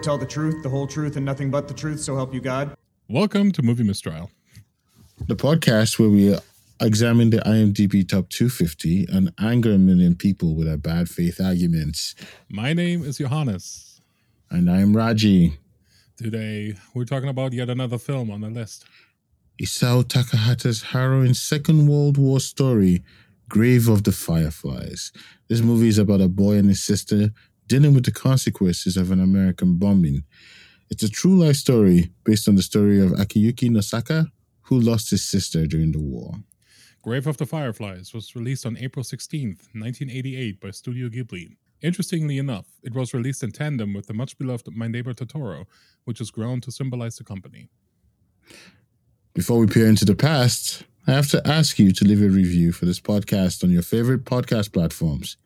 swear to tell the truth, the whole truth, and nothing but the truth, so help you God? Welcome to Movie Mistrial, the podcast where we examine the IMDb top 250 and anger a million people with our bad faith arguments. My name is Johannes. And I'm Raji. Today, we're talking about yet another film on the list Isao Takahata's harrowing Second World War story, Grave of the Fireflies. This movie is about a boy and his sister dealing with the consequences of an American bombing. It's a true life story based on the story of Akiyuki Nosaka, who lost his sister during the war. Grave of the Fireflies was released on April 16th, 1988 by Studio Ghibli. Interestingly enough, it was released in tandem with the much beloved My Neighbor Totoro, which has grown to symbolize the company. Before we peer into the past, I have to ask you to leave a review for this podcast on your favorite podcast platforms.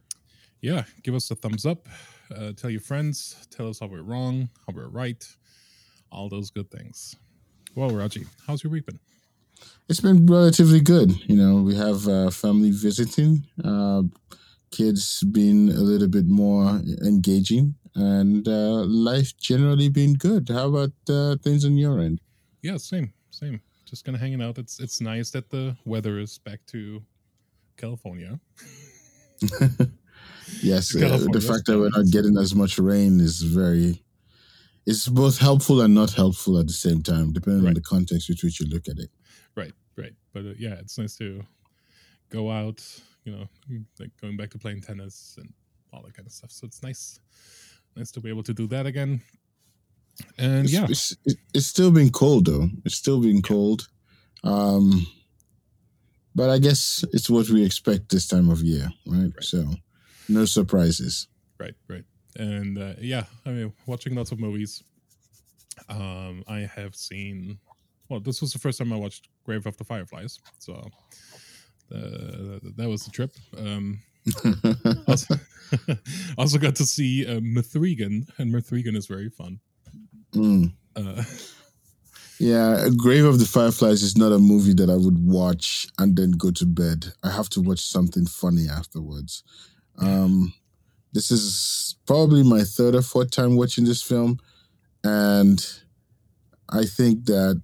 Yeah, give us a thumbs up, uh, tell your friends, tell us how we're wrong, how we're right, all those good things. Well, Raji, how's your week been? It's been relatively good. You know, we have uh, family visiting, uh, kids being a little bit more engaging, and uh, life generally being good. How about uh, things on your end? Yeah, same, same. Just kind of hanging out. It's it's nice that the weather is back to California. Yes, uh, the fact that we're not getting as much rain is very. It's both helpful and not helpful at the same time, depending right. on the context with which you look at it. Right, right. But uh, yeah, it's nice to go out. You know, like going back to playing tennis and all that kind of stuff. So it's nice, nice to be able to do that again. And it's, yeah, it's, it's still been cold though. It's still been cold. Um, but I guess it's what we expect this time of year, right? right. So no surprises. Right, right. And uh, yeah, I mean, watching lots of movies. Um, I have seen. Well, this was the first time I watched Grave of the Fireflies, so uh, that was the trip. Um, also, also, got to see uh, M3GAN, and M3GAN is very fun. Mm. Uh, yeah, Grave of the Fireflies is not a movie that I would watch and then go to bed. I have to watch something funny afterwards. Um, this is probably my third or fourth time watching this film, and I think that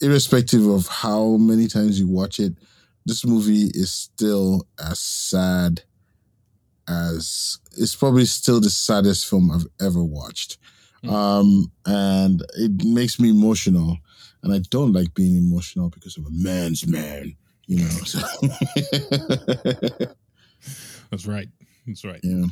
irrespective of how many times you watch it, this movie is still as sad as it's probably still the saddest film I've ever watched. Mm. Um, and it makes me emotional. And I don't like being emotional because I'm a man's man, you know. So. That's right. That's right. Yeah.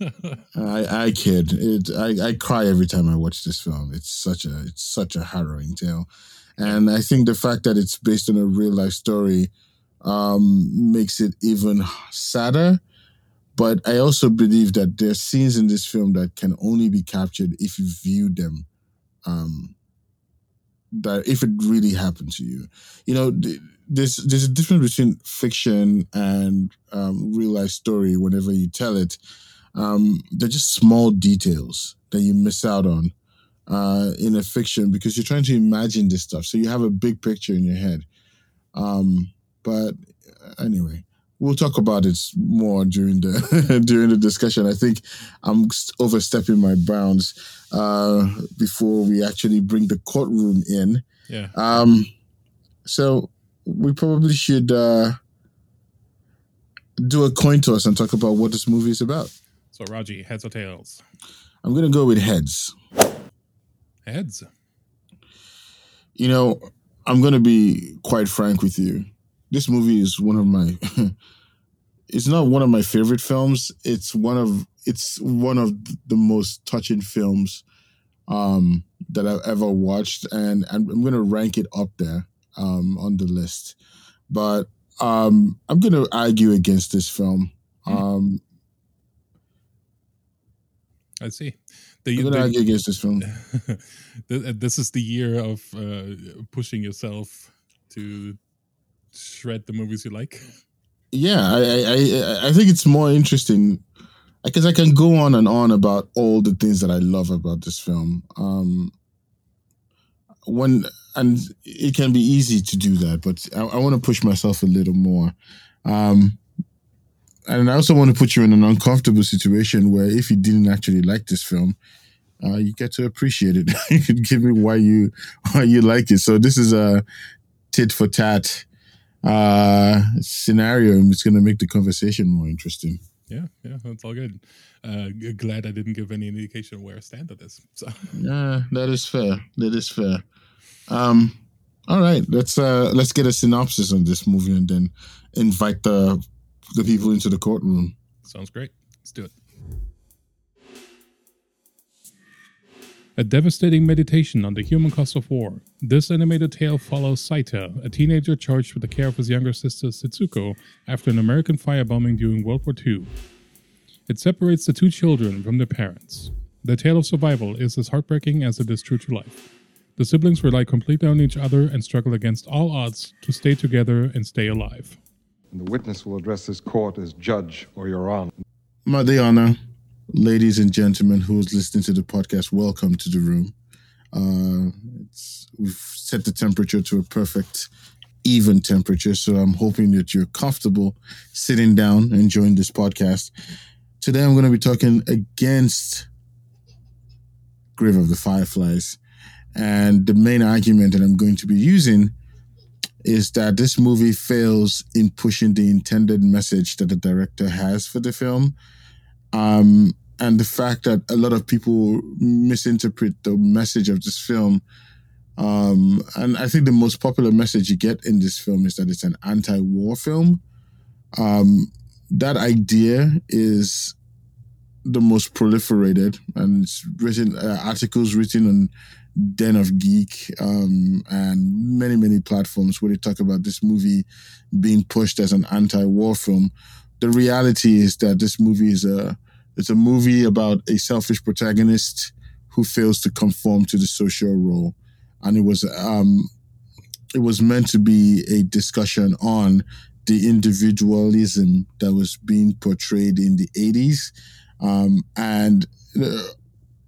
I I kid. It I, I cry every time I watch this film. It's such a it's such a harrowing tale. And I think the fact that it's based on a real life story um, makes it even sadder. But I also believe that there are scenes in this film that can only be captured if you view them um, that if it really happened to you. You know, there's there's a difference between fiction and um, real life story. Whenever you tell it, um, they're just small details that you miss out on uh, in a fiction because you're trying to imagine this stuff. So you have a big picture in your head. Um, but anyway, we'll talk about it more during the during the discussion. I think I'm overstepping my bounds uh, before we actually bring the courtroom in. Yeah. Um. So we probably should uh, do a coin toss and talk about what this movie is about. So, Raji, heads or tails? I'm gonna go with heads. Heads. You know, I'm gonna be quite frank with you. This movie is one of my. it's not one of my favorite films. It's one of it's one of the most touching films um, that I've ever watched, and I'm, I'm gonna rank it up there um, on the list. But um, I'm going to argue against this film. Hmm. Um, I see. The, I'm going to argue against this film. this is the year of uh, pushing yourself to shred the movies you like. Yeah, I, I, I think it's more interesting because I can go on and on about all the things that I love about this film. Um, when and it can be easy to do that, but I, I want to push myself a little more. Um, and I also want to put you in an uncomfortable situation where if you didn't actually like this film, uh, you get to appreciate it. you can give me why you why you like it. So this is a tit for tat uh, scenario, and it's going to make the conversation more interesting. Yeah, yeah, that's all good. Uh, glad I didn't give any indication of where I stand at this. So yeah, that is fair. That is fair. Um, all right, let's uh, let's get a synopsis on this movie and then invite the the people into the courtroom. Sounds great. Let's do it. A devastating meditation on the human cost of war. This animated tale follows Seita, a teenager charged with the care of his younger sister Setsuko after an American firebombing during World War II. It separates the two children from their parents. The tale of survival is as heartbreaking as it is true to life. The siblings rely completely on each other and struggle against all odds to stay together and stay alive. And the witness will address this court as judge or your honor. Madiana, ladies and gentlemen who's listening to the podcast, welcome to the room. Uh, we've set the temperature to a perfect, even temperature. So I'm hoping that you're comfortable sitting down, and enjoying this podcast. Today I'm going to be talking against Grave of the Fireflies. And the main argument that I'm going to be using is that this movie fails in pushing the intended message that the director has for the film um, and the fact that a lot of people misinterpret the message of this film. Um, and I think the most popular message you get in this film is that it's an anti-war film. Um, that idea is the most proliferated, and it's written uh, articles written on Den of Geek um, and many many platforms where they talk about this movie being pushed as an anti-war film. The reality is that this movie is a it's a movie about a selfish protagonist who fails to conform to the social role, and it was um, it was meant to be a discussion on the individualism that was being portrayed in the 80s um, and uh,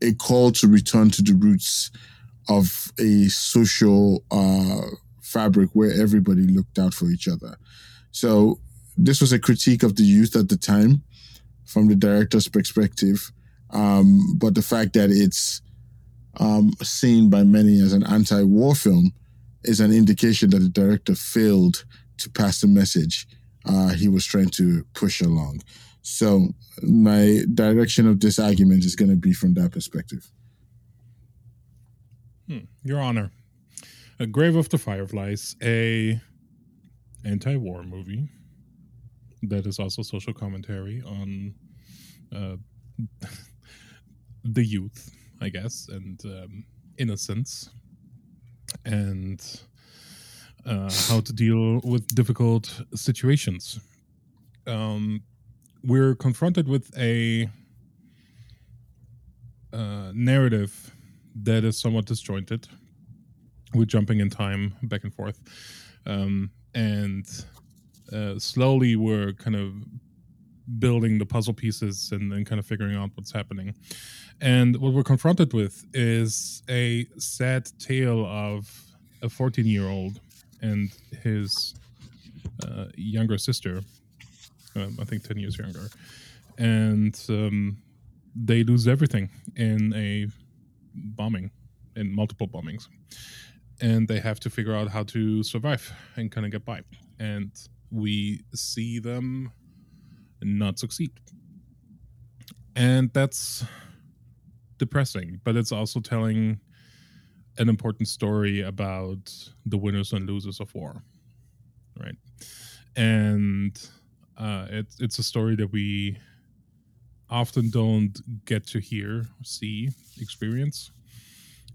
a call to return to the roots of a social uh, fabric where everybody looked out for each other. So this was a critique of the youth at the time from the director's perspective. Um, but the fact that it's um, seen by many as an anti war film is an indication that the director failed to pass the message uh, he was trying to push along. So, my direction of this argument is going to be from that perspective. Hmm. Your Honor, A Grave of the Fireflies, a anti-war movie that is also social commentary on uh, the youth, I guess, and um, innocence, and uh, how to deal with difficult situations. Um, we're confronted with a uh, narrative that is somewhat disjointed. We're jumping in time back and forth, um, and uh, slowly we're kind of building the puzzle pieces and then kind of figuring out what's happening. And what we're confronted with is a sad tale of a 14 year old and his uh, younger sister, um, I think 10 years younger. And um, they lose everything in a bombing, in multiple bombings. And they have to figure out how to survive and kind of get by. And we see them not succeed. And that's depressing, but it's also telling an important story about the winners and losers of war, right? And uh, it's it's a story that we often don't get to hear, see, experience,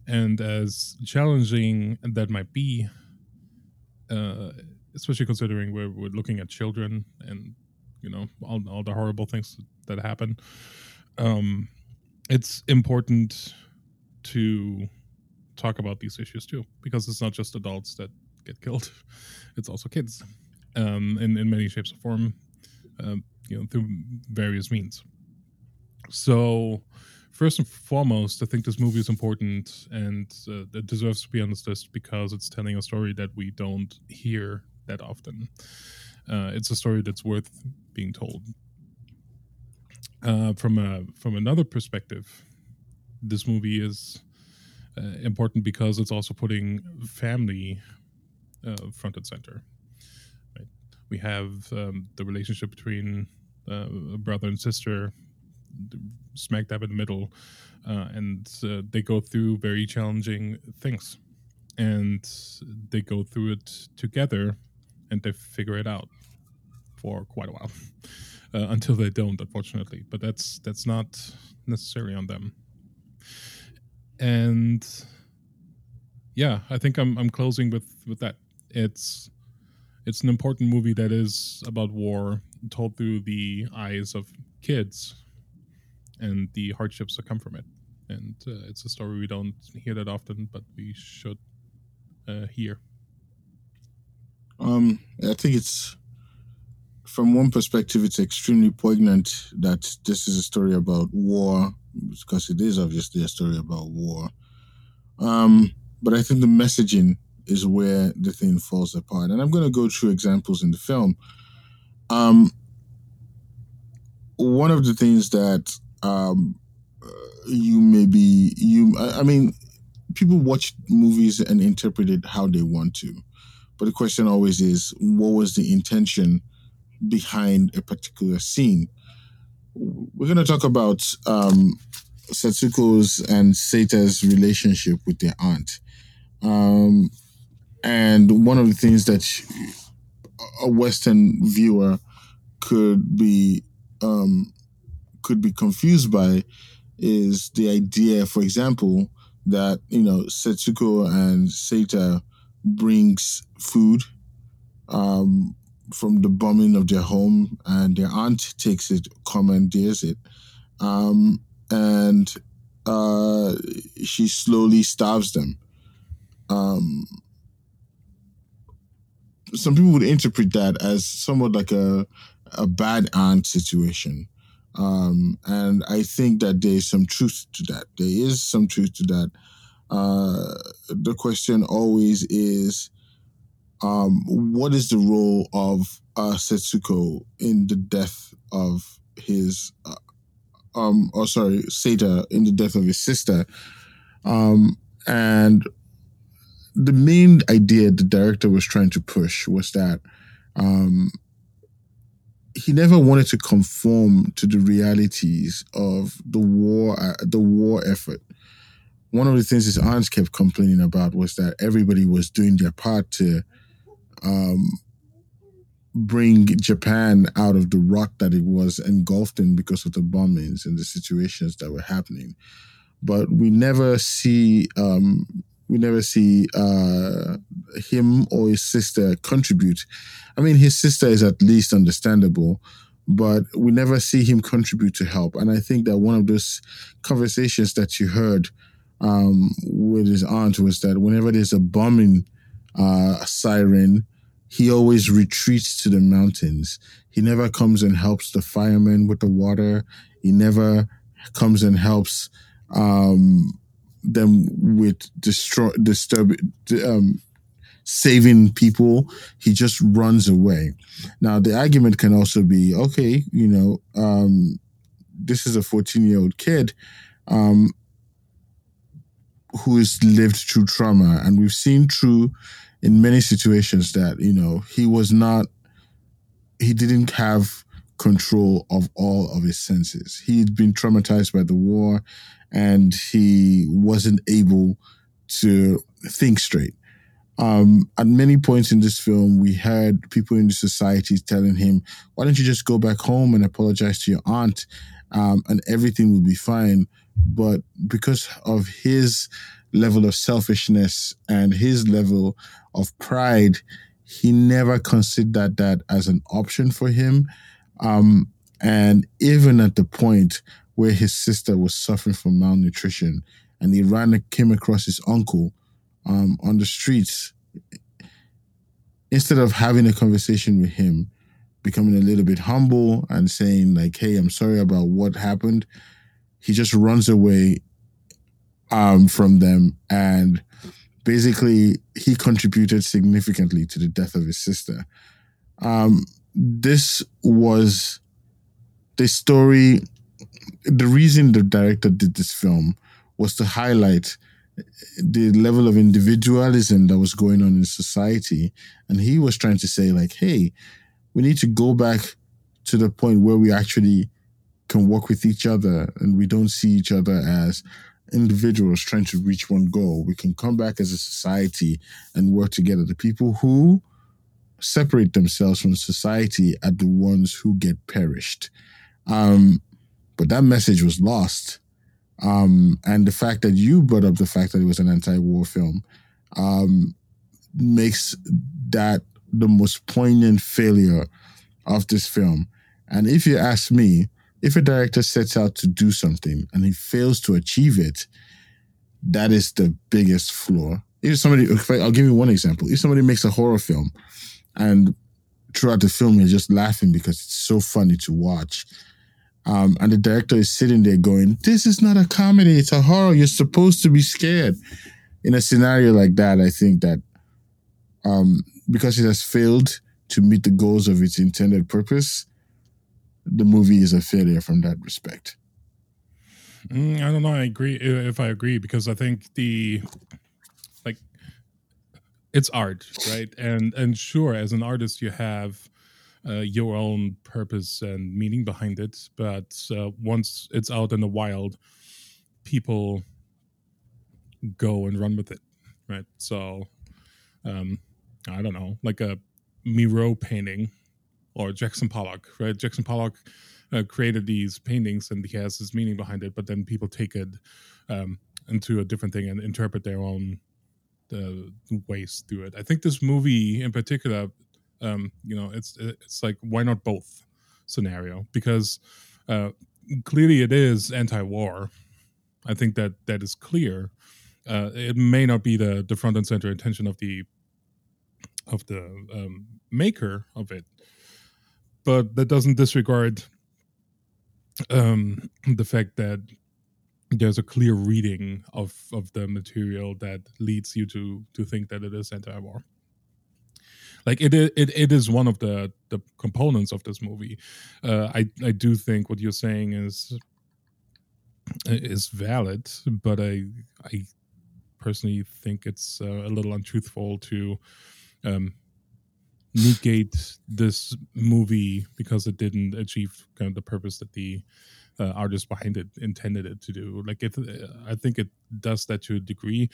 and as challenging that might be, uh, especially considering we're, we're looking at children and you know all, all the horrible things that happen um it's important to talk about these issues too because it's not just adults that get killed. It's also kids um in, in many shapes or form uh, you know through various means so first and foremost i think this movie is important and uh, it deserves to be on this list because it's telling a story that we don't hear that often uh, it's a story that's worth being told. Uh, from a from another perspective, this movie is uh, important because it's also putting family uh, front and center. We have um, the relationship between uh, brother and sister smack dab in the middle, uh, and uh, they go through very challenging things, and they go through it together, and they figure it out for quite a while, uh, until they don't, unfortunately. But that's that's not necessary on them. And yeah, I think I'm I'm closing with with that. It's it's an important movie that is about war told through the eyes of kids and the hardships that come from it. And uh, it's a story we don't hear that often, but we should uh, hear. Um, I think it's from one perspective, it's extremely poignant that this is a story about war because it is obviously a story about war. Um, but I think the messaging is where the thing falls apart, and I'm going to go through examples in the film. Um, one of the things that um, uh, you may be you I, I mean people watch movies and interpret it how they want to but the question always is what was the intention behind a particular scene we're going to talk about um, Setsuko's and Seita's relationship with their aunt. Um, and one of the things that a Western viewer could be um, could be confused by is the idea, for example, that you know Setsuko and Seita brings food um, from the bombing of their home, and their aunt takes it, commandeers it, um, and uh, she slowly starves them. Um, some people would interpret that as somewhat like a a bad aunt situation. Um, and I think that there is some truth to that. There is some truth to that. Uh, the question always is um, what is the role of uh, Setsuko in the death of his, uh, um, or sorry, Seita in the death of his sister? Um, and the main idea the director was trying to push was that um, he never wanted to conform to the realities of the war uh, the war effort one of the things his aunts kept complaining about was that everybody was doing their part to um, bring Japan out of the rut that it was engulfed in because of the bombings and the situations that were happening. But we never see um, we never see uh, him or his sister contribute. I mean, his sister is at least understandable, but we never see him contribute to help. And I think that one of those conversations that you heard um, with his aunt was that whenever there's a bombing uh, siren, he always retreats to the mountains. He never comes and helps the firemen with the water. He never comes and helps um, them with destroy disturb um, saving people he just runs away. Now the argument can also be okay you know um, this is a 14 year old kid um, who has lived through trauma. And we've seen through in many situations that you know he was not he didn't have control of all of his senses. He'd been traumatized by the war and he wasn't able to think straight. Um, at many points in this film, we heard people in the society telling him, "Why don't you just go back home and apologize to your aunt, um, and everything will be fine." But because of his level of selfishness and his level of pride, he never considered that as an option for him. Um, and even at the point where his sister was suffering from malnutrition, and he ran came across his uncle um, on the streets. Instead of having a conversation with him, becoming a little bit humble and saying like, "Hey, I'm sorry about what happened," he just runs away um, from them, and basically he contributed significantly to the death of his sister. Um, this was the story the reason the director did this film was to highlight the level of individualism that was going on in society. And he was trying to say, like, hey, we need to go back to the point where we actually can work with each other and we don't see each other as individuals trying to reach one goal. We can come back as a society and work together. The people who separate themselves from society are the ones who get perished. Um, but that message was lost. Um, and the fact that you brought up the fact that it was an anti-war film um, makes that the most poignant failure of this film. And if you ask me, if a director sets out to do something and he fails to achieve it, that is the biggest flaw. If somebody, if I, I'll give you one example. If somebody makes a horror film and throughout the film you're just laughing because it's so funny to watch, um, and the director is sitting there going, This is not a comedy, it's a horror. You're supposed to be scared. In a scenario like that, I think that um, because it has failed to meet the goals of its intended purpose, the movie is a failure from that respect. Mm, I don't know. I agree if I agree because I think the like it's art, right? And and sure, as an artist, you have uh, your own purpose and meaning behind it. But uh, once it's out in the wild, people go and run with it, right? So, um, I don't know, like a Miro painting or Jackson Pollock, right? Jackson Pollock uh, created these paintings and he has his meaning behind it, but then people take it um, into a different thing and interpret their own uh, ways through it. I think this movie in particular um, you know, it's it's like why not both scenario because uh, clearly it is anti-war. I think that that is clear. Uh, it may not be the the front and center intention of the of the um, maker of it, but that doesn't disregard um, the fact that there's a clear reading of of the material that leads you to to think that it is anti-war like it it it is one of the the components of this movie. Uh, I I do think what you're saying is is valid, but I I personally think it's uh, a little untruthful to um, negate this movie because it didn't achieve kind of the purpose that the uh, artist behind it intended it to do. Like it, I think it does that to a degree,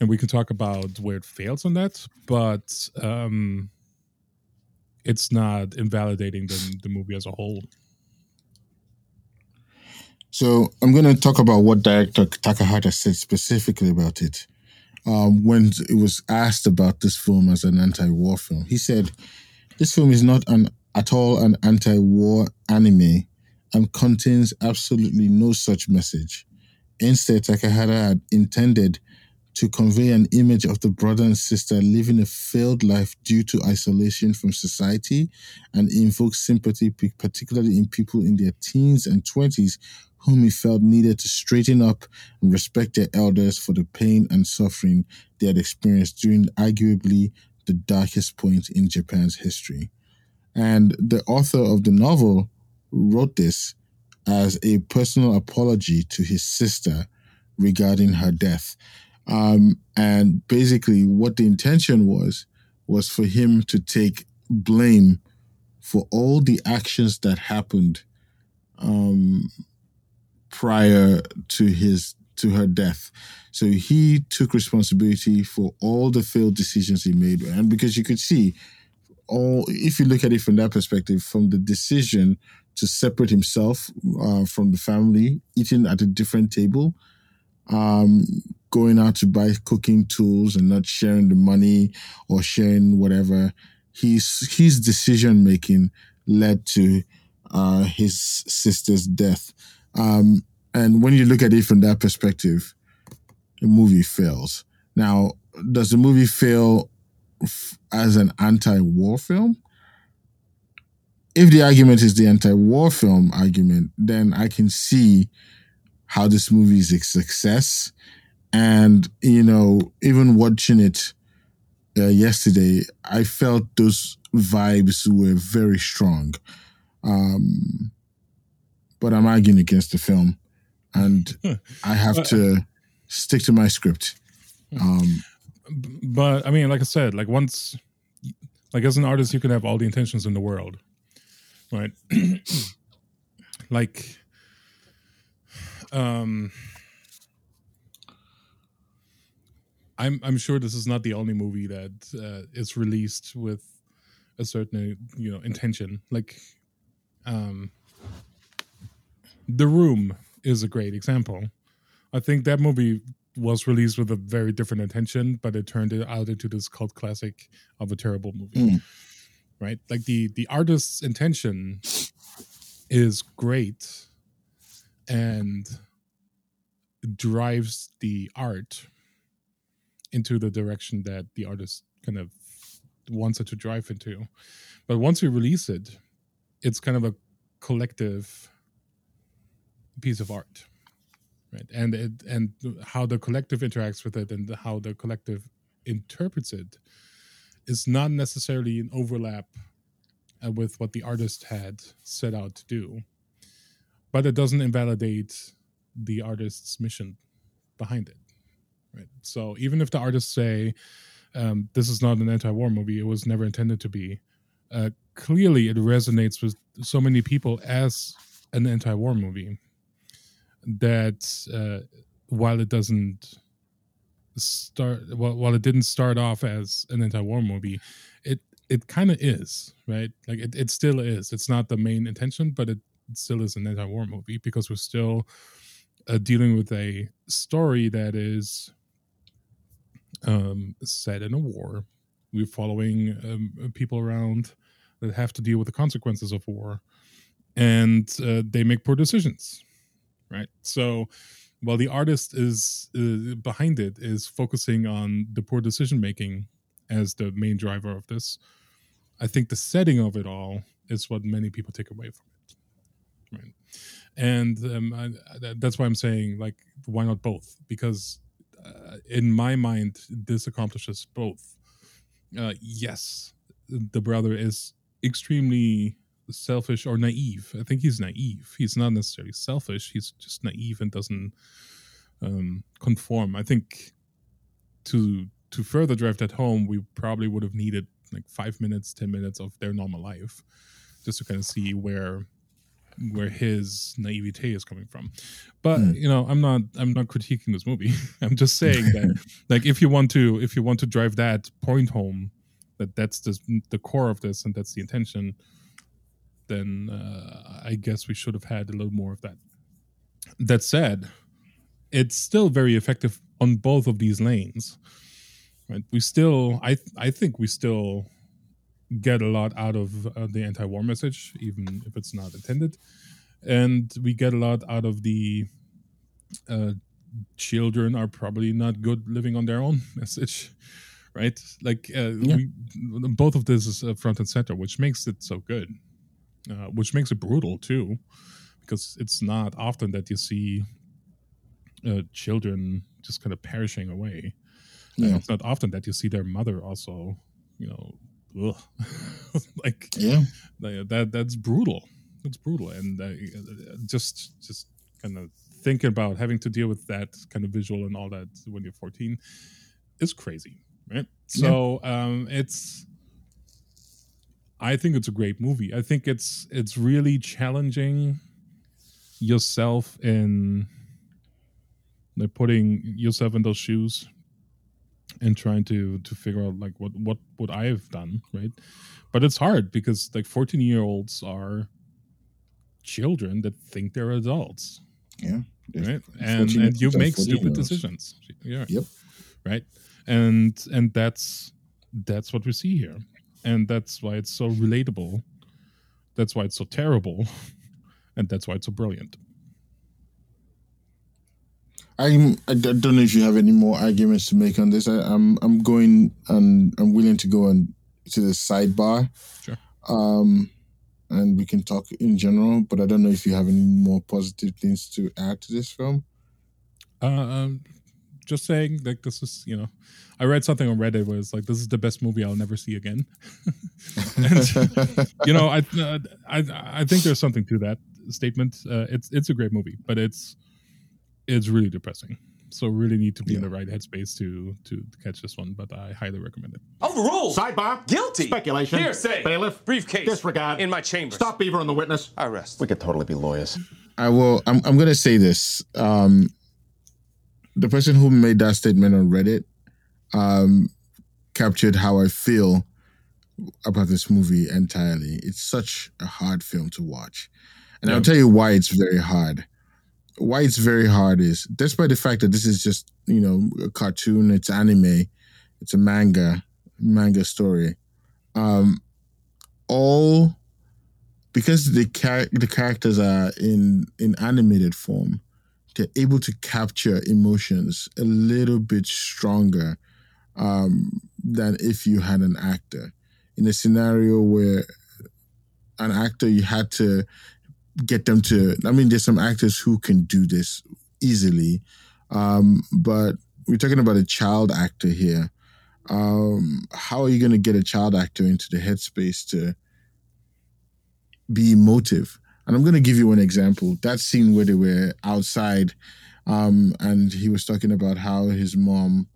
and we can talk about where it fails on that. But um, it's not invalidating the, the movie as a whole. So I'm going to talk about what director Takahata said specifically about it. Um, when it was asked about this film as an anti-war film, he said, "This film is not an at all an anti-war anime and contains absolutely no such message. Instead, Takahata had intended to convey an image of the brother and sister living a failed life due to isolation from society and invoke sympathy, particularly in people in their teens and 20s whom he felt needed to straighten up and respect their elders for the pain and suffering they had experienced during arguably the darkest point in Japan's history. And the author of the novel wrote this as a personal apology to his sister regarding her death. Um, and basically, what the intention was was for him to take blame for all the actions that happened um, prior to his to her death. So he took responsibility for all the failed decisions he made, and because you could see all, if you look at it from that perspective, from the decision to separate himself uh, from the family, eating at a different table, um, going out to buy cooking tools and not sharing the money or sharing whatever. His his decision making led to uh, his sister's death. Um, and when you look at it from that perspective, the movie fails. Now, does the movie fail f- as an anti-war film? If the argument is the anti-war film argument, then I can see how this movie is a success. And, you know, even watching it uh, yesterday, I felt those vibes were very strong. Um, but I'm arguing against the film. And I have to stick to my script. Um, but I mean, like I said, like once, like as an artist, you can have all the intentions in the world, right? like, um, I'm I'm sure this is not the only movie that uh, is released with a certain you know intention. Like, um, The Room is a great example. I think that movie was released with a very different intention, but it turned it out into this cult classic of a terrible movie. Mm. Right? Like the the artist's intention is great and drives the art into the direction that the artist kind of wants it to drive into. But once you release it, it's kind of a collective piece of art right and it and how the collective interacts with it and how the collective interprets it is not necessarily an overlap uh, with what the artist had set out to do but it doesn't invalidate the artist's mission behind it right? So even if the artists say um, this is not an anti-war movie it was never intended to be uh, clearly it resonates with so many people as an anti-war movie that uh, while it doesn't start while it didn't start off as an anti-war movie it it kind of is right? Like it, it still is. It's not the main intention but it still is an anti-war movie because we're still uh, dealing with a story that is um, set in a war. We're following um, people around that have to deal with the consequences of war and uh, they make poor decisions right? So while the artist is uh, behind it is focusing on the poor decision making as the main driver of this i think the setting of it all is what many people take away from it and um, I, that's why i'm saying like why not both because uh, in my mind this accomplishes both uh, yes the brother is extremely selfish or naive. I think he's naive. He's not necessarily selfish. He's just naive and doesn't um, conform. I think to to further drive that home, we probably would have needed like five minutes, ten minutes of their normal life, just to kind of see where where his naivete is coming from. But Hmm. you know, I'm not I'm not critiquing this movie. I'm just saying that like if you want to if you want to drive that point home that that's the the core of this and that's the intention then uh, I guess we should have had a little more of that. That said, it's still very effective on both of these lanes. Right? We still, I, I think we still get a lot out of uh, the anti-war message, even if it's not intended, and we get a lot out of the uh, children are probably not good living on their own message. Right, like uh, Yeah. we, both of this is uh, front and center, which makes it so good uh, which makes it brutal too, because it's not often that you see uh, children just kind of perishing away. And Yeah. it's not often that you see their mother also, you know. like yeah. that. That's brutal. That's brutal, and uh, just just kind of thinking about having to deal with that kind of visual and all that when you're 14 is crazy, right? So um, it's I think it's a great movie. I think it's it's really challenging yourself in like putting yourself in those shoes and trying to to figure out like what what would I have done, right? But it's hard because like 14 year olds are children that think they're adults, Yeah. right? And and you make stupid decisions. Yeah. Yep. Right. And and that's that's what we see here. And that's why it's so relatable. That's why it's so terrible. And that's why it's so brilliant. I'm. I don't know if you have any more arguments to make on this. I, I'm. I'm going and I'm willing to go on to the sidebar. Sure. Um, and we can talk in general, but I don't know if you have any more positive things to add to this film. Uh, um, just saying, like this is, you know, I read something on Reddit where it's like, "This is the best movie I'll never see again." and, you know, I, uh, I, I think there's something to that statement. Uh, it's, it's a great movie, but it's, it's really depressing. so really need to be in the right headspace to to catch this one. But I highly recommend it. Overruled. Sidebar. Guilty. Speculation. Hearsay. Bailiff. Briefcase. Disregard. In my chambers. Stop Beaver and the witness. I rest. We could totally be lawyers. I will. I'm. I'm gonna say this. Um, the person who made that statement on Reddit, um, captured how I feel about this movie entirely. It's such a hard film to watch, and I'll tell you why it's very hard. Why it's very hard is, despite the fact that this is just you know a cartoon, it's anime, it's a manga, manga story. Um, all because the char- the characters are in in animated form, they're able to capture emotions a little bit stronger um, than if you had an actor. In a scenario where an actor you had to get them to, I mean, there's some actors who can do this easily, um, but we're talking about a child actor here. Um, how are you going to get a child actor into the headspace to be emotive. And I'm going to give you an example. That scene where they were outside um, and he was talking about how his mom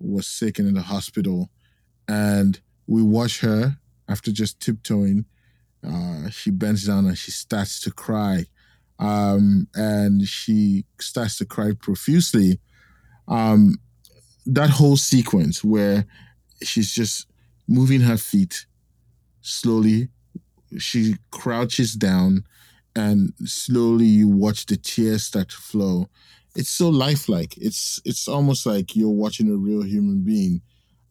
was sick and in the hospital. And we watch her after just tiptoeing. Uh, she bends down and she starts to cry. Um, and she starts to cry profusely. Um, that whole sequence where she's just moving her feet slowly she crouches down and slowly you watch the tears start to flow it's so lifelike it's it's almost like you're watching a real human being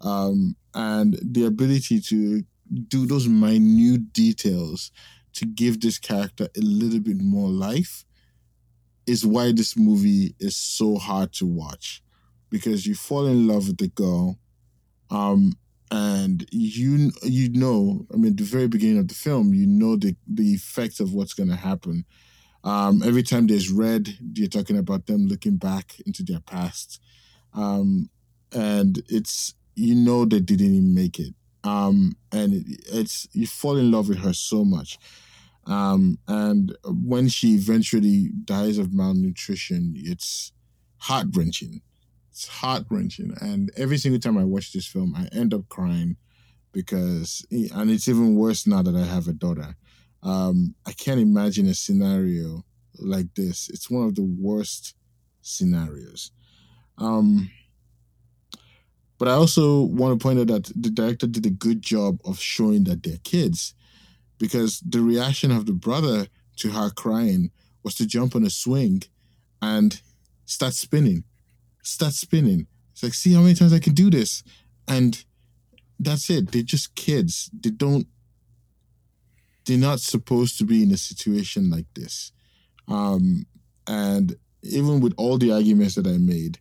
um, and the ability to do those minute details to give this character a little bit more life is why this movie is so hard to watch. Because you fall in love with the girl um, and you you know i mean the very beginning of the film you know the the effects of what's going to happen. Um, every time there's red you're talking about them looking back into their past. Um, and it's you know they didn't even make it um, and it, it's you fall in love with her so much um, and when she eventually dies of malnutrition it's heart-wrenching it's heart wrenching. And every single time I watch this film, I end up crying because, and it's even worse now that I have a daughter. Um, I can't imagine a scenario like this. It's one of the worst scenarios. Um, but I also want to point out that the director did a good job of showing that they're kids because the reaction of the brother to her crying was to jump on a swing and start spinning start spinning. It's like, see how many times I can do this. And that's it. They're just kids. They don't, they're not supposed to be in a situation like this. Um, and even with all the arguments that I made,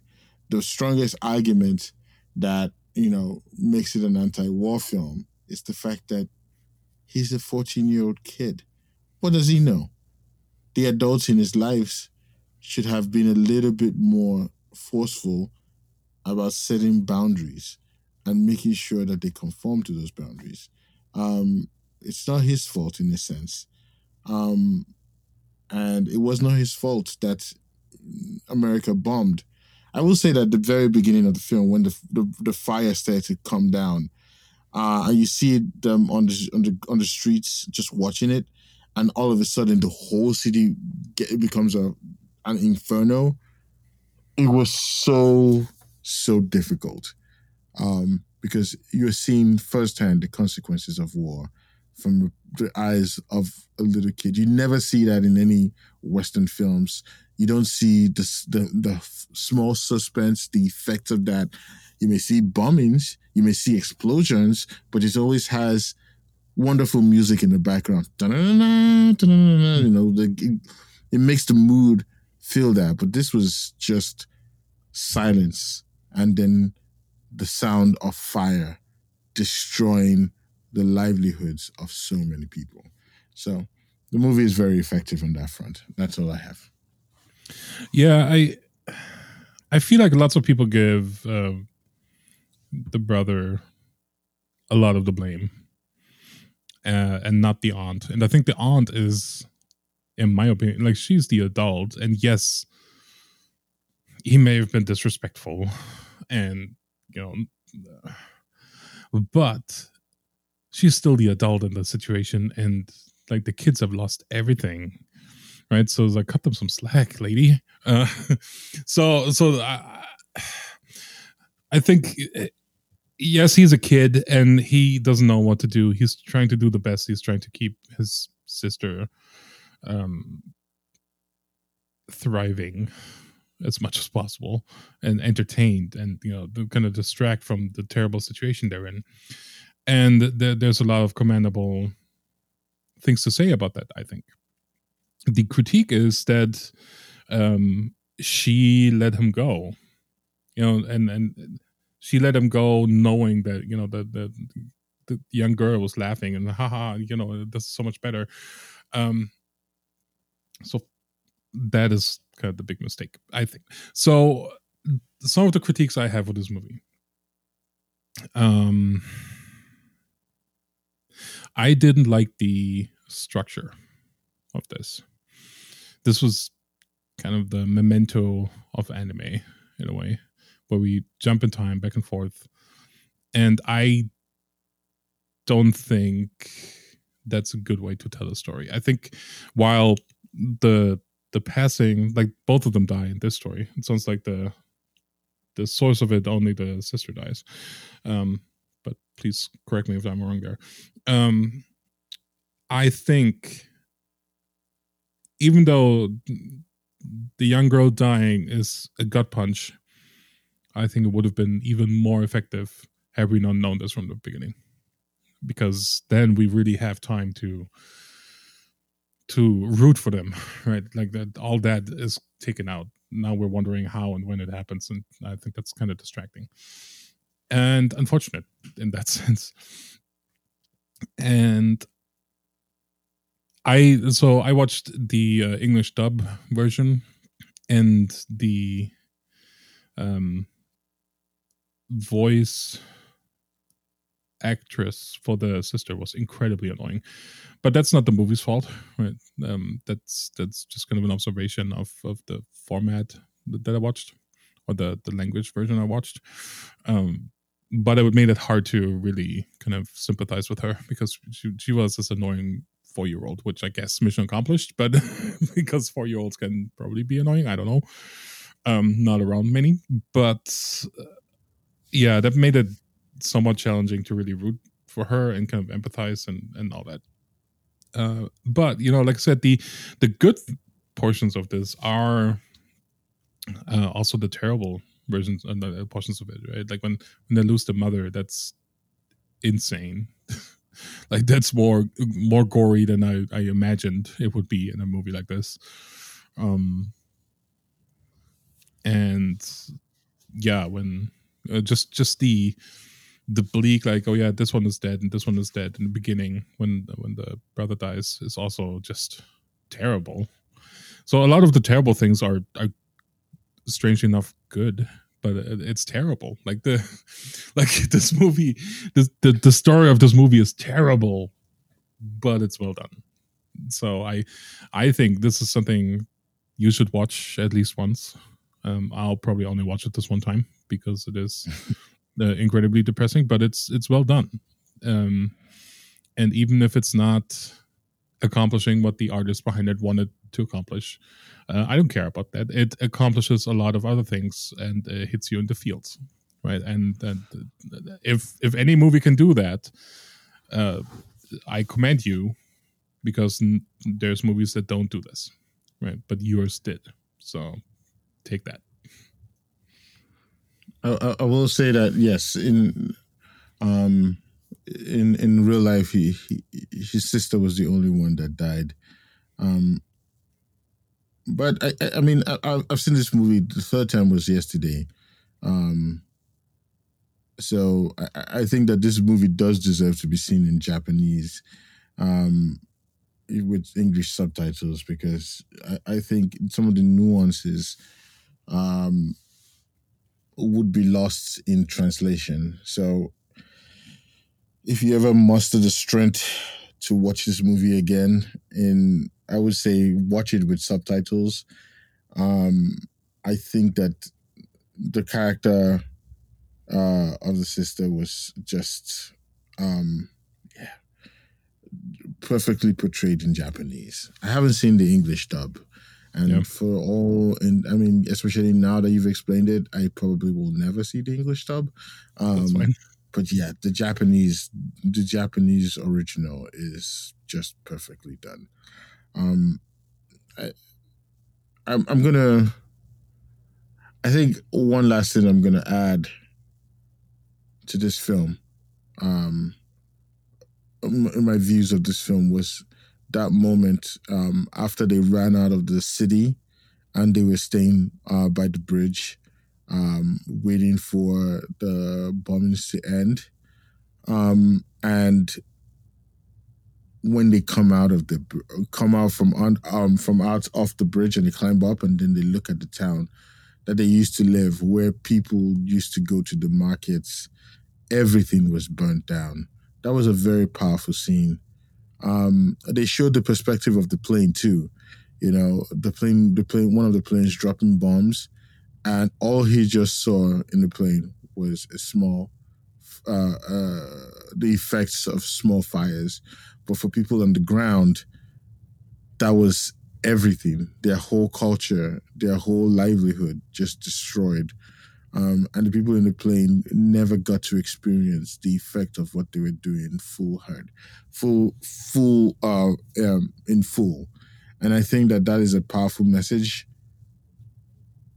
the strongest argument that, you know, makes it an anti war film is the fact that he's a 14 year old kid. What does he know? The adults in his lives should have been a little bit more forceful about setting boundaries and making sure that they conform to those boundaries. Um, it's not his fault in a sense. Um, and it was not his fault that America bombed. I will say that the very beginning of the film, when the the, the fire started to come down, uh, and you see them on the on the on the streets just watching it, and all of a sudden the whole city get, becomes a an inferno it was so so difficult. Um, because you're seeing firsthand the consequences of war from the eyes of a little kid. You never see that in any Western films. You don't see the the, the small suspense, the effect of that. You may see bombings, you may see explosions, but it always has wonderful music in the background. You know, the, it, it makes the mood feel that. But this was just silence and then the sound of fire destroying the livelihoods of so many people. So the movie is very effective on that front. That's all I have. Yeah, I I feel like lots of people give uh, the brother a lot of the blame, uh, and not the aunt. And I think the aunt is, in my opinion, like she's the adult, and yes, he may have been disrespectful and you know but she's still the adult in the situation and like the kids have lost everything right? So it's like cut them some slack lady. Uh, so so I, I think eh, yes he's a kid and he doesn't know what to do. He's trying to do the best. He's trying to keep his sister um thriving as much as possible and entertained and you know kind of distract from the terrible situation they're in and th- there's a lot of commendable things to say about that i think the critique is that um, she let him go you know and and she let him go knowing that you know that the, the young girl was laughing and haha you know this is so much better um so that is kind of the big mistake, I think. So some of the critiques I have with this movie. Um I didn't like the structure of this. This was kind of the memento of anime in a way, where we jump in time back and forth. And I don't think that's a good way to tell a story. I think while the the passing, like both of them die in this story. It sounds like the the source of it only the sister dies. Um, but please correct me if I'm wrong there. Um, I think even though the young girl dying is a gut punch, I think it would have been even more effective had we not known this from the beginning. Because then we really have time to to root for them, right? Like that, all that is taken out. Now we're wondering how and when it happens, and I think that's kind of distracting and unfortunate in that sense. And I so I watched the uh, English dub version and the um voice actress for the sister was incredibly annoying. But that's not the movie's fault right? Um that's that's just kind of an observation of of the format that, i watched or the the language version i watched. Um but it made it hard to really kind of sympathize with her because she, she was this annoying four year old which i guess mission accomplished but because four year olds can probably be annoying i don't know um not around many but uh, yeah that made it somewhat challenging to really root for her and kind of empathize and and all that. Uh, but you know, like I said, the the good portions of this are uh, also the terrible versions and the portions of it, right? Like when when they lose the mother, that's insane. like that's more more gory than I, I imagined it would be in a movie like this. Um, and yeah, when uh, just just the the bleak like oh yeah this one is dead and this one is dead in the beginning when when the brother dies is also just terrible so a lot of the terrible things are are strangely enough good but it's terrible. Like the like this movie this, the the story of this movie is terrible but it's well done. So i i think this is something you should watch at least once. Um i'll probably only watch it this one time because it is uh, incredibly depressing, but it's it's well done. Um, and even if it's not accomplishing what the artist behind it wanted to accomplish, uh, I don't care about that. It accomplishes a lot of other things and uh, hits you in the fields, right? And, and if if any movie can do that, uh, I commend you because n- there's movies that don't do this, right? But yours did, so take that. I, I will say that yes, in um, in in real life, he, he his sister was the only one that died. Um, but I, I mean, I, I've seen this movie. The third time was yesterday. Um, so I, I think that this movie does deserve to be seen in Japanese, um, with English subtitles because I, I think some of the nuances, um, would be lost in translation. So if you ever muster the strength to watch this movie again in I would say watch it with subtitles. Um I think that the character uh, of the sister was just um, yeah perfectly portrayed in Japanese. I haven't seen the English dub. And for all, and I mean, especially now that you've explained it, I probably will never see the English dub. Um, That's fine. but yeah, the Japanese, the Japanese original is just perfectly done. Um, I, I'm, I'm gonna. I think one last thing I'm gonna add to this film, um, in my views of this film was that moment um, after they ran out of the city and they were staying uh, by the bridge, um, waiting for the bombings to end. Um, and when they come out of the come out from on um from out off the bridge and they climb up and then they look at the town that they used to live where people used to go to the markets everything was burnt down. That was a very powerful scene. Um they showed the perspective of the plane too you know the plane the plane one of the planes dropping bombs and all he just saw in the plane was a small uh, uh the effects of small fires. But for people on the ground that was everything. Their whole culture their whole livelihood just destroyed. Um, and the people in the plane never got to experience the effect of what they were doing full hard full full uh, um, in full. And i think that that is a powerful message.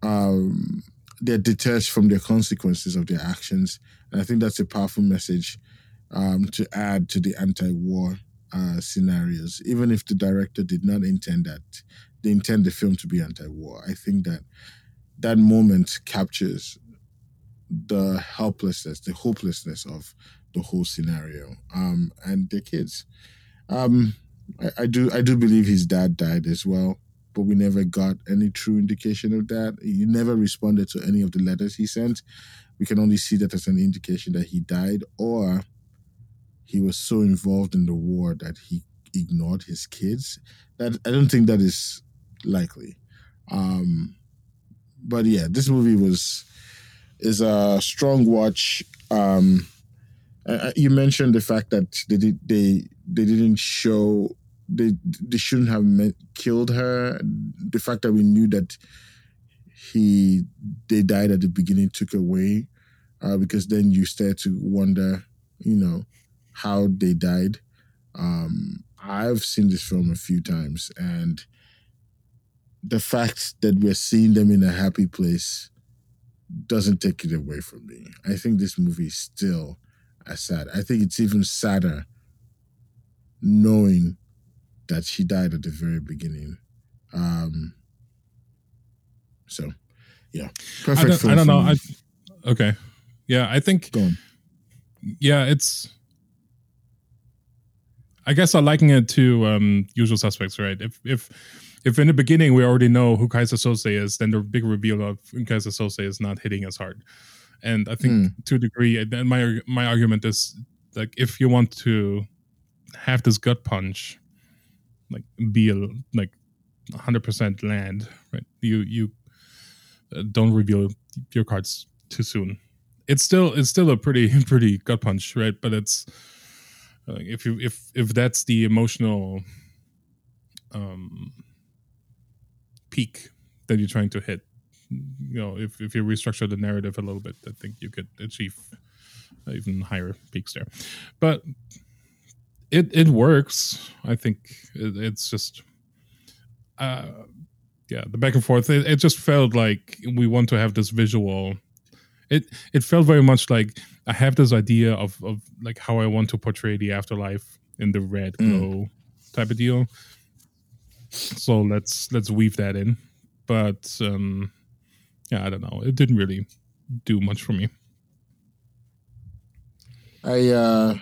Um, they're detached from the consequences of their actions and i think that's a powerful message um, to add to the anti-war uh, scenarios, even if the director did not intend that, they intend the film to be anti-war. I think that that moment captures the helplessness, the hopelessness of the whole scenario, um, and the kids. Um, I, I do, I do believe his dad died as well, but we never got any true indication of that. He never responded to any of the letters he sent. We can only see that as an indication that he died, or he was so involved in the war that he ignored his kids. That I don't think that is likely. Um, but yeah, this movie was is a strong watch. Um, you mentioned the fact that they did, they they didn't show they they shouldn't have met, killed her. The fact that we knew that he they died at the beginning took away uh, because then you start to wonder, you know, how they died. Um, I've seen this film a few times, and the fact that we're seeing them in a happy place doesn't take it away from me. I think this movie is still as sad. I think it's even sadder knowing that she died at the very beginning. Um, so, yeah, I perfect. don't, film I don't know. I, okay. Yeah, I think yeah, it's. I guess I liken it to um, Usual Suspects, right? If if if in the beginning we already know who Keyser Söze is, then the big reveal of Keyser Söze is not hitting as hard. And I think to a degree, and then my my argument is like if you want to have this gut punch, like be a, like 100% land, right? You you uh, don't reveal your cards too soon. It's still it's still a pretty pretty gut punch, right? But it's if you if if that's the emotional um peak that you're trying to hit, you know, if if you restructure the narrative a little bit, I think you could achieve even higher peaks there. But it it works. I think it, it's just uh yeah the back and forth it, it just felt like we want to have this visual it it felt very much like i have this idea of of like how i want to portray the afterlife in the red Mm. glow type of deal. So let's let's weave that in. But um yeah i don't know. It didn't really do much for me. I uh,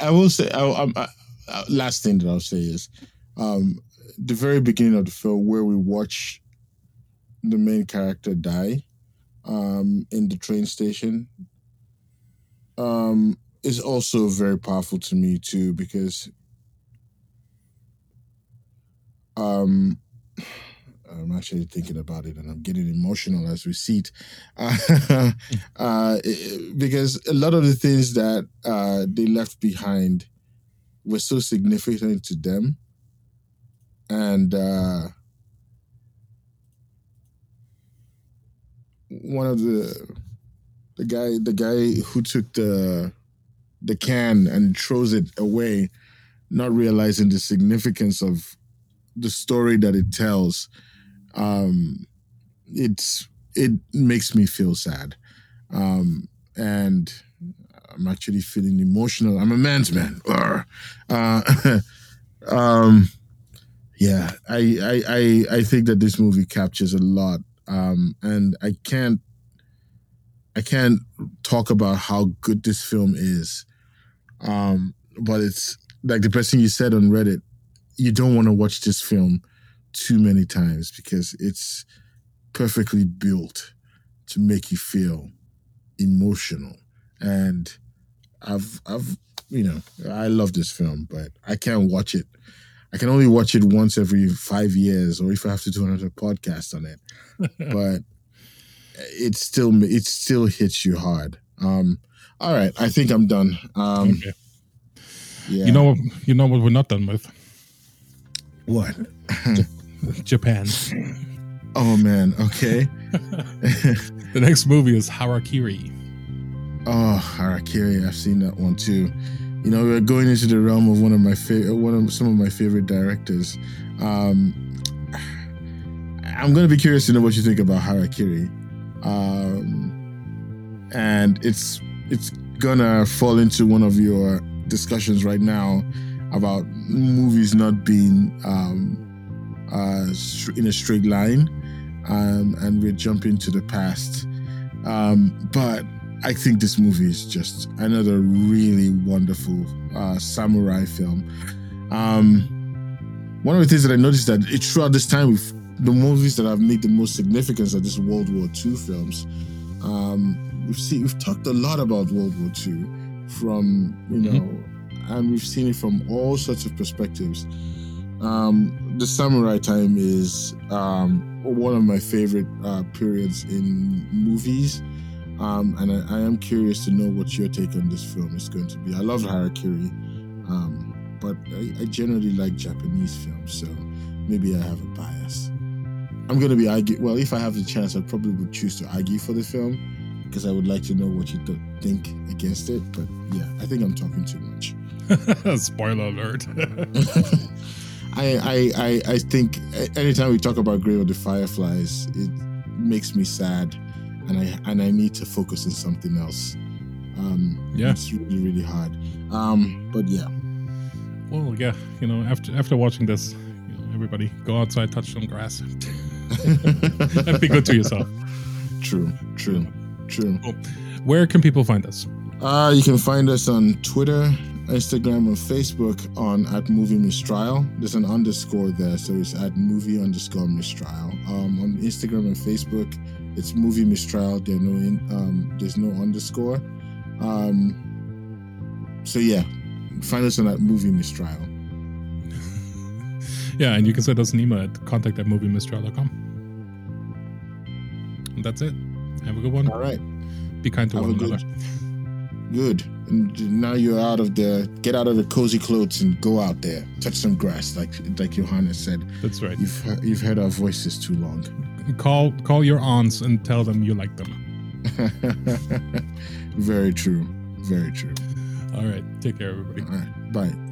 I will say, I, I, I, last thing that I'll say is, um, the very beginning of the film where we watch the main character die, um, in the train station, um, is also very powerful to me too because, um, I'm actually thinking about it, and I'm getting emotional as we see it, uh, uh, because a lot of the things that uh, they left behind were so significant to them, and one of the the guy the guy who took the the can and throws it away, not realizing the significance of the story that it tells. Um, it's it makes me feel sad, um, and I'm actually feeling emotional. I'm a man's man. Uh, um, yeah, I, I I I think that this movie captures a lot, um, and I can't I can't talk about how good this film is um, but it's like the person you said on Reddit, you don't want to watch this film too many times because it's perfectly built to make you feel emotional. And I've I've you know, I love this film, but I can't watch it. I can only watch it once every five years, or if I have to do another podcast on it. but it still it still hits you hard. Um, all right, I think I'm done. Um, okay. Yeah. You know, you know what we're not done with. What? Japan. Oh man. Okay. the next movie is Harakiri. Oh, Harakiri. I've seen that one too. You know, we're going into the realm of one of my favorite, one of some of my favorite directors. Um, I'm going to be curious to know what you think about Harakiri. Um, and it's it's gonna fall into one of your discussions right now about movies not being um, uh, in a straight line, um, and we're jumping to the past. Um, but I think this movie is just another really wonderful uh, samurai film. Um, one of the things that I noticed that it, throughout this time, the movies that have made the most significance are these World War II films. Um, we've seen we've talked a lot about World War II from you mm-hmm. know, mm-hmm. and we've seen it from all sorts of perspectives. Um, the samurai time is um, one of my favorite uh, periods in movies. Um, and I, I, am curious to know what your take on this film is going to be. I love Harakiri, um, but I, I, generally like Japanese films, so maybe I have a bias. I'm going to be arguing. Well, if I have the chance, I probably would choose to argue for the film because I would like to know what you th- think against it. But yeah, I think I'm talking too much. Spoiler alert. I, I, I, I think anytime we talk about Grave of the Fireflies, it makes me sad, and I and I need to focus on something else. Um, yeah, it's really really hard. Um, but yeah. Well, yeah, you know, after after watching this, you know, everybody go outside, touch some grass, and be good to yourself. True, true. True. Cool. Where can people find us? Uh, you can find us on Twitter, Instagram, and Facebook on at Movie Mistrial. There's an underscore there, so it's at movie underscore Mistrial. Um, on Instagram and Facebook, it's Movie Mistrial. There no in, um, there's no underscore. Um, so yeah, find us on that Movie Mistrial. yeah, and you can send us an email at contact at moviemistrial.com. And that's it. Have a good one. All right. Be kind to Have one another. Good. And now you're out of the get out of the cozy clothes and go out there, touch some grass, like like Johannes said. That's right. You've you've heard our voices too long. Call call your aunts and tell them you like them. Very true. Very true. All right. Take care, everybody. All right. Bye.